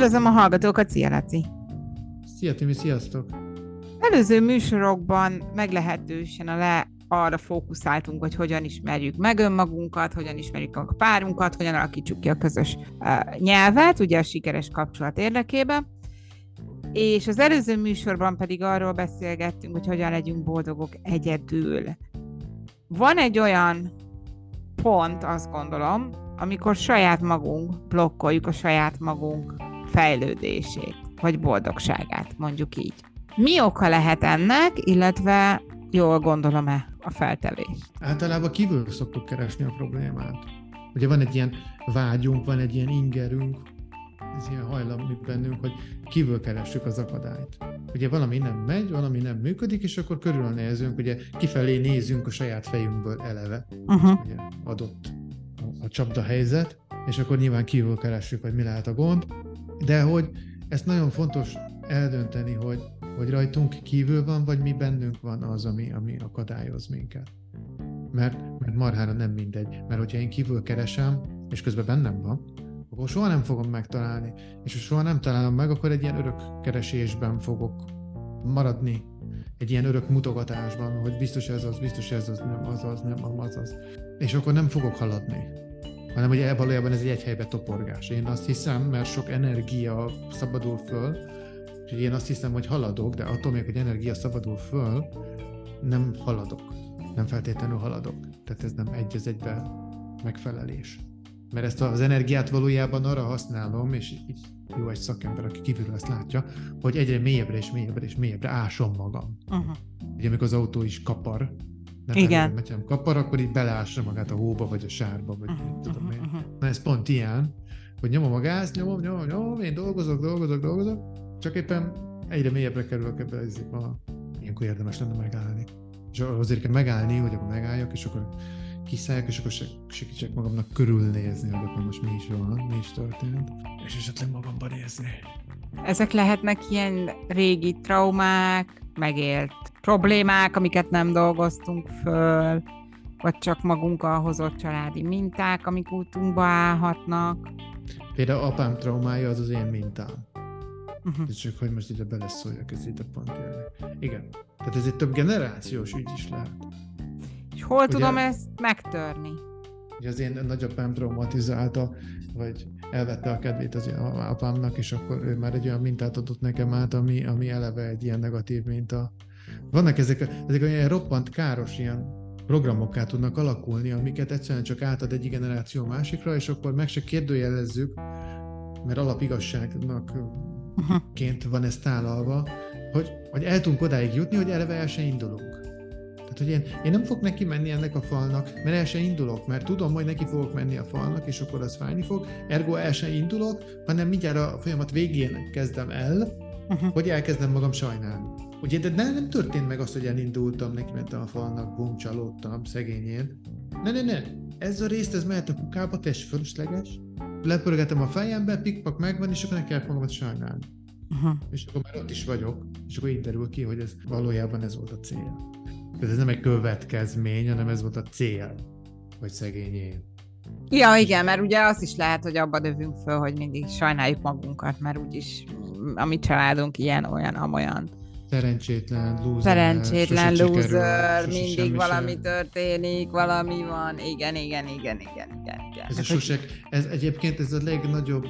Üdvözlöm a hallgatókat, szia Laci! Szia Timi, sziasztok! Előző műsorokban meglehetősen a le arra fókuszáltunk, hogy hogyan ismerjük meg önmagunkat, hogyan ismerjük a párunkat, hogyan alakítsuk ki a közös uh, nyelvet, ugye a sikeres kapcsolat érdekében. És az előző műsorban pedig arról beszélgettünk, hogy hogyan legyünk boldogok egyedül. Van egy olyan pont, azt gondolom, amikor saját magunk blokkoljuk a saját magunk fejlődését, vagy boldogságát, mondjuk így. Mi oka lehet ennek, illetve jól gondolom-e a feltevést? Általában kívül szoktuk keresni a problémát. Ugye van egy ilyen vágyunk, van egy ilyen ingerünk, ez ilyen hajlam bennünk, hogy kívül keressük az akadályt. Ugye valami nem megy, valami nem működik, és akkor körülnézünk, ugye kifelé nézünk a saját fejünkből eleve, uh-huh. ugye adott a, a csapda helyzet, és akkor nyilván kívül keressük, hogy mi lehet a gond, de hogy ezt nagyon fontos eldönteni, hogy, hogy rajtunk kívül van, vagy mi bennünk van az, ami, ami akadályoz minket. Mert, mert marhára nem mindegy. Mert hogyha én kívül keresem, és közben bennem van, akkor soha nem fogom megtalálni. És ha soha nem találom meg, akkor egy ilyen örök keresésben fogok maradni. Egy ilyen örök mutogatásban, hogy biztos ez az, biztos ez az, nem az az, nem az az. És akkor nem fogok haladni hanem hogy valójában ez egy egy helybe toporgás. Én azt hiszem, mert sok energia szabadul föl, és én azt hiszem, hogy haladok, de attól még, hogy energia szabadul föl, nem haladok. Nem feltétlenül haladok. Tehát ez nem egy az egybe megfelelés. Mert ezt az energiát valójában arra használom, és jó egy szakember, aki kívülről ezt látja, hogy egyre mélyebbre és mélyebbre és mélyebbre ásom magam. Uh-huh. Ugye amikor az autó is kapar, nem Igen. Metyem kapar, akkor így beleássa magát a hóba, vagy a sárba, vagy uh-huh, tudom uh-huh, én. Uh-huh. Na ez pont ilyen, hogy nyomom a gáz, nyomom, nyomom, nyomom, én dolgozok, dolgozok, dolgozok, csak éppen egyre mélyebbre kerülök ebbe, ez a, ilyenkor érdemes lenne megállni. És azért kell megállni, hogy akkor megálljak, és akkor kiszálljak, és akkor segítsek magamnak körülnézni, hogy akkor most mi is van, mi is történt, és esetleg magamban nézni. Ezek lehetnek ilyen régi traumák, megélt problémák, amiket nem dolgoztunk föl, vagy csak magunkkal hozott családi minták, amik útunkba állhatnak. Például apám traumája az az én mintám. Uh-huh. Ez csak, hogy most ide beleszóljak, ez itt a pont Igen. Tehát ez egy több generációs ügy is lehet. És hol Ugye, tudom ezt megtörni? Ugye az én nagyapám traumatizálta, vagy elvette a kedvét az apámnak, és akkor ő már egy olyan mintát adott nekem át, ami, ami eleve egy ilyen negatív minta. Vannak ezek, ezek olyan roppant káros ilyen programokká tudnak alakulni, amiket egyszerűen csak átad egy generáció másikra, és akkor meg se kérdőjelezzük, mert alapigazságnak ként van ez tálalva, hogy, hogy el tudunk odáig jutni, hogy eleve el se indulunk. Hogy én, én nem fogok neki menni ennek a falnak, mert el se indulok, mert tudom, hogy neki fogok menni a falnak, és akkor az fájni fog, ergo el se indulok, hanem mindjárt a folyamat végén kezdem el, uh-huh. hogy elkezdem magam sajnálni. Ugye, de nem, nem történt meg az, hogy elindultam, neki mentem a falnak, bum, csalódtam, szegényén. Ne, ne, ne, ez a részt, ez mehet a kukába, test fölösleges, lepörgetem a fejembe, pikpak megvan, és akkor ne kell magamat sajnálni. Uh-huh. És akkor már ott is vagyok, és akkor így derül ki, hogy ez valójában ez volt a cél. Tehát ez nem egy következmény, hanem ez volt a cél, hogy szegényén. Ja, igen, mert ugye azt is lehet, hogy abba dövünk föl, hogy mindig sajnáljuk magunkat, mert úgyis a mi családunk ilyen, olyan, amolyan. Szerencsétlen, loser. Szerencsétlen, loser, mindig valami sem. történik, valami van. Igen, igen, igen, igen, igen. igen. Ez, a sosek, ez egyébként ez a legnagyobb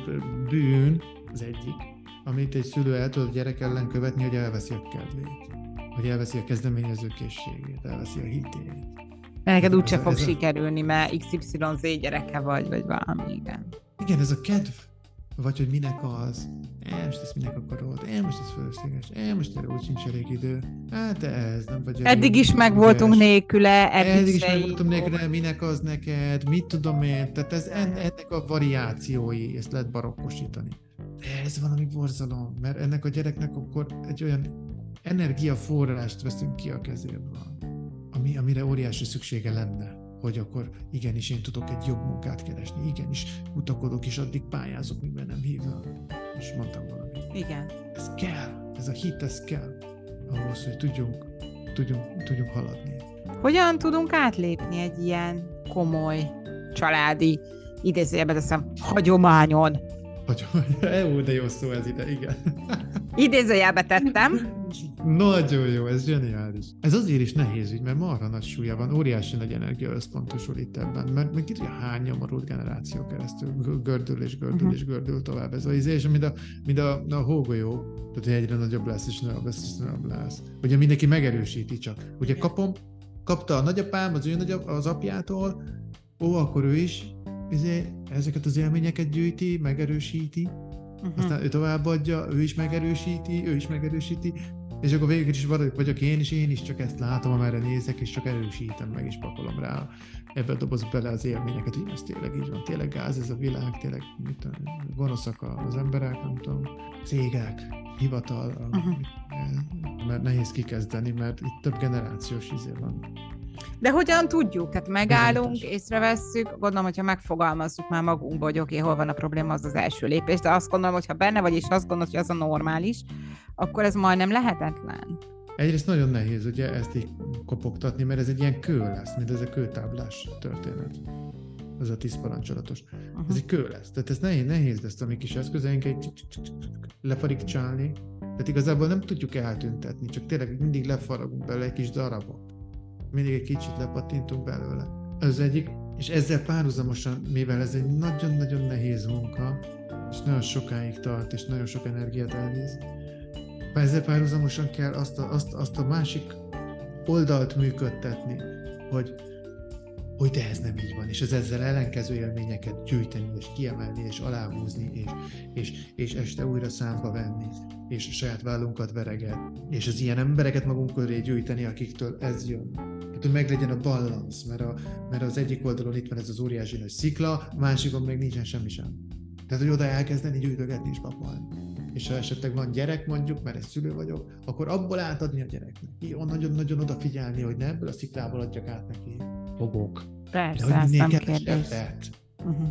bűn, az egyik, amit egy szülő el tud a gyerek ellen követni, hogy elveszi a kedvét. Hogy elveszi a kezdeményező készségét, elveszi a hitét. Neked úgyse fog a... sikerülni, mert XYZ gyereke vagy, vagy valami, igen. Igen, ez a kedv. Vagy hogy minek az, e, most ezt minek akarod, e, most ez fölösleges, e, most erre úgy sincs elég idő, hát de ez nem vagy Eddig is meg voltunk nélküle, eddig, eddig is meg voltunk nélküle, minek az neked, mit tudom én, tehát ez ennek a variációi, ezt lehet barokkosítani. Ez valami borzalom, mert ennek a gyereknek akkor egy olyan energiaforrást veszünk ki a kezéből, ami, amire óriási szüksége lenne hogy akkor igenis én tudok egy jobb munkát keresni, igenis utakodok, és addig pályázok, míg nem hívnak. És mondtam valamit. Igen. Ez kell, ez a hit, ez kell ahhoz, hogy tudjunk, tudjunk, tudjunk haladni. Hogyan tudunk átlépni egy ilyen komoly családi, idézőjelben teszem, hagyományon? Hogy, EU, de jó szó ez ide, igen. Idézőjelbe tettem. Nagyon jó, ez zseniális. Ez azért is nehéz ügy, mert marha nagy súlya van, óriási nagy energia összpontosul itt ebben, mert meg tudja hány nyomorult generáció keresztül gördül és gördül uh-huh. és gördül tovább ez a izé, és mint a, mint a, a hógolyó, tehát egyre nagyobb lesz, és nagyobb lesz, és nagyobb lesz. Ugye mindenki megerősíti csak. Ugye kapom, kapta a nagyapám az ő nagyap, az apjától, ó, akkor ő is izé, ezeket az élményeket gyűjti, megerősíti, uh-huh. aztán ő továbbadja, ő is megerősíti, ő is megerősíti, és akkor végül is vagyok én is, én is csak ezt látom, amerre nézek, és csak erősítem meg, és pakolom rá ebbe doboz bele az élményeket, hogy ez tényleg így van, tényleg gáz ez a világ, tényleg mit tudom, gonoszak az emberek, nem tudom, cégek, hivatal, uh-huh. mert nehéz kikezdeni, mert itt több generációs izé van. De hogyan tudjuk? Tehát megállunk, észrevesszük, gondolom, hogyha megfogalmazzuk már magunkba, hogy oké, okay, hol van a probléma, az az első lépés, de azt gondolom, hogyha benne vagy, és azt gondolod, hogy az a normális, akkor ez majdnem lehetetlen. Egyrészt nagyon nehéz ugye ezt így kopogtatni, mert ez egy ilyen kő lesz, mint ez a kőtáblás történet. Ez a tíz parancsolatos. Uh-huh. Ez egy kő lesz. Tehát ez nehéz, nehéz ezt a mi kis eszközeink egy lefarigcsálni. Tehát igazából nem tudjuk eltüntetni, csak tényleg mindig lefaragunk bele egy kis darabot mindig egy kicsit lepattintunk belőle. Ez egyik, és ezzel párhuzamosan, mivel ez egy nagyon-nagyon nehéz munka, és nagyon sokáig tart, és nagyon sok energiát elvíz, ezzel párhuzamosan kell azt a, azt, azt a másik oldalt működtetni, hogy hogy de ez nem így van, és az ezzel ellenkező élményeket gyűjteni, és kiemelni, és aláhúzni, és, és, és este újra számba venni, és saját vállunkat vereget, és az ilyen embereket magunk köré gyűjteni, akiktől ez jön. Hát, hogy meglegyen a balansz, mert, a, mert az egyik oldalon itt van ez az óriási nagy szikla, a másikon meg nincsen semmi sem. Tehát, hogy oda elkezdeni gyűjtögetni és papolni. És ha esetleg van gyerek mondjuk, mert egy szülő vagyok, akkor abból átadni a gyereknek. Nagyon-nagyon odafigyelni, hogy ne ebből a sziklából adjak át neki fogok. Persze, De hogy nem kérdés. Uh-huh.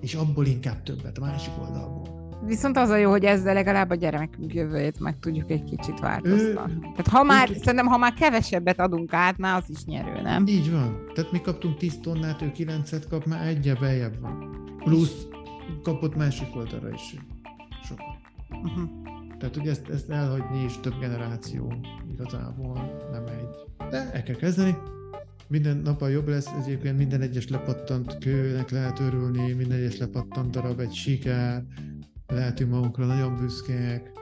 És abból inkább többet, a másik oldalból. Viszont az a jó, hogy ezzel legalább a gyermekünk jövőjét meg tudjuk egy kicsit változtatni. Tehát ha már, így, szerintem, ha már kevesebbet adunk át, már az is nyerő, nem? Így van. Tehát mi kaptunk 10 tonnát, ő 9-et kap, már egyre beljebb van. Plusz kapott másik oldalra is sokat. Uh-huh. Tehát, hogy ezt, ezt elhagyni is több generáció igazából nem egy. De el kell kezdeni, minden nappal jobb lesz, egyébként minden egyes lepattant kőnek lehet örülni, minden egyes lepattant darab egy siker, lehetünk magunkra nagyon büszkék,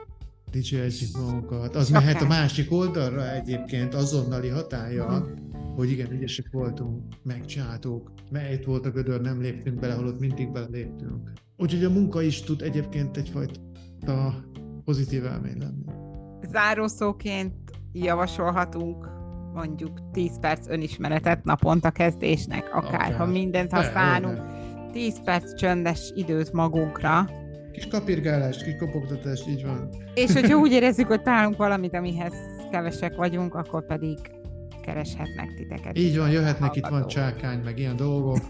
dicsérjük magunkat. Az mehet a másik oldalra egyébként azonnali hatája, uh-huh. hogy igen, ügyesek voltunk, megcsináltuk, melyet volt a gödör, nem léptünk bele, holott mindig beléptünk. Úgyhogy a munka is tud egyébként egyfajta pozitív élmény lenni. Zárószóként javasolhatunk mondjuk 10 perc önismeretet naponta kezdésnek, akár, akár. ha mindent használunk, 10 perc csöndes időt magunkra. Kis kapirgálást, kis kopogtatást, így van. És hogyha úgy érezzük, hogy találunk valamit, amihez kevesek vagyunk, akkor pedig kereshetnek titeket. Így van, jöhetnek, itt van csákány, meg ilyen dolgok.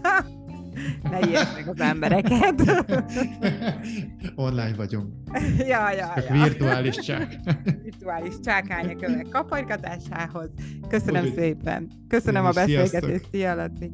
ne meg az embereket. Online vagyunk. ja, ja, Csak ja. virtuális csák. virtuális csákány a kaparygatásához. Köszönöm Úgy, szépen. Köszönöm a beszélgetést. Szia, Laci.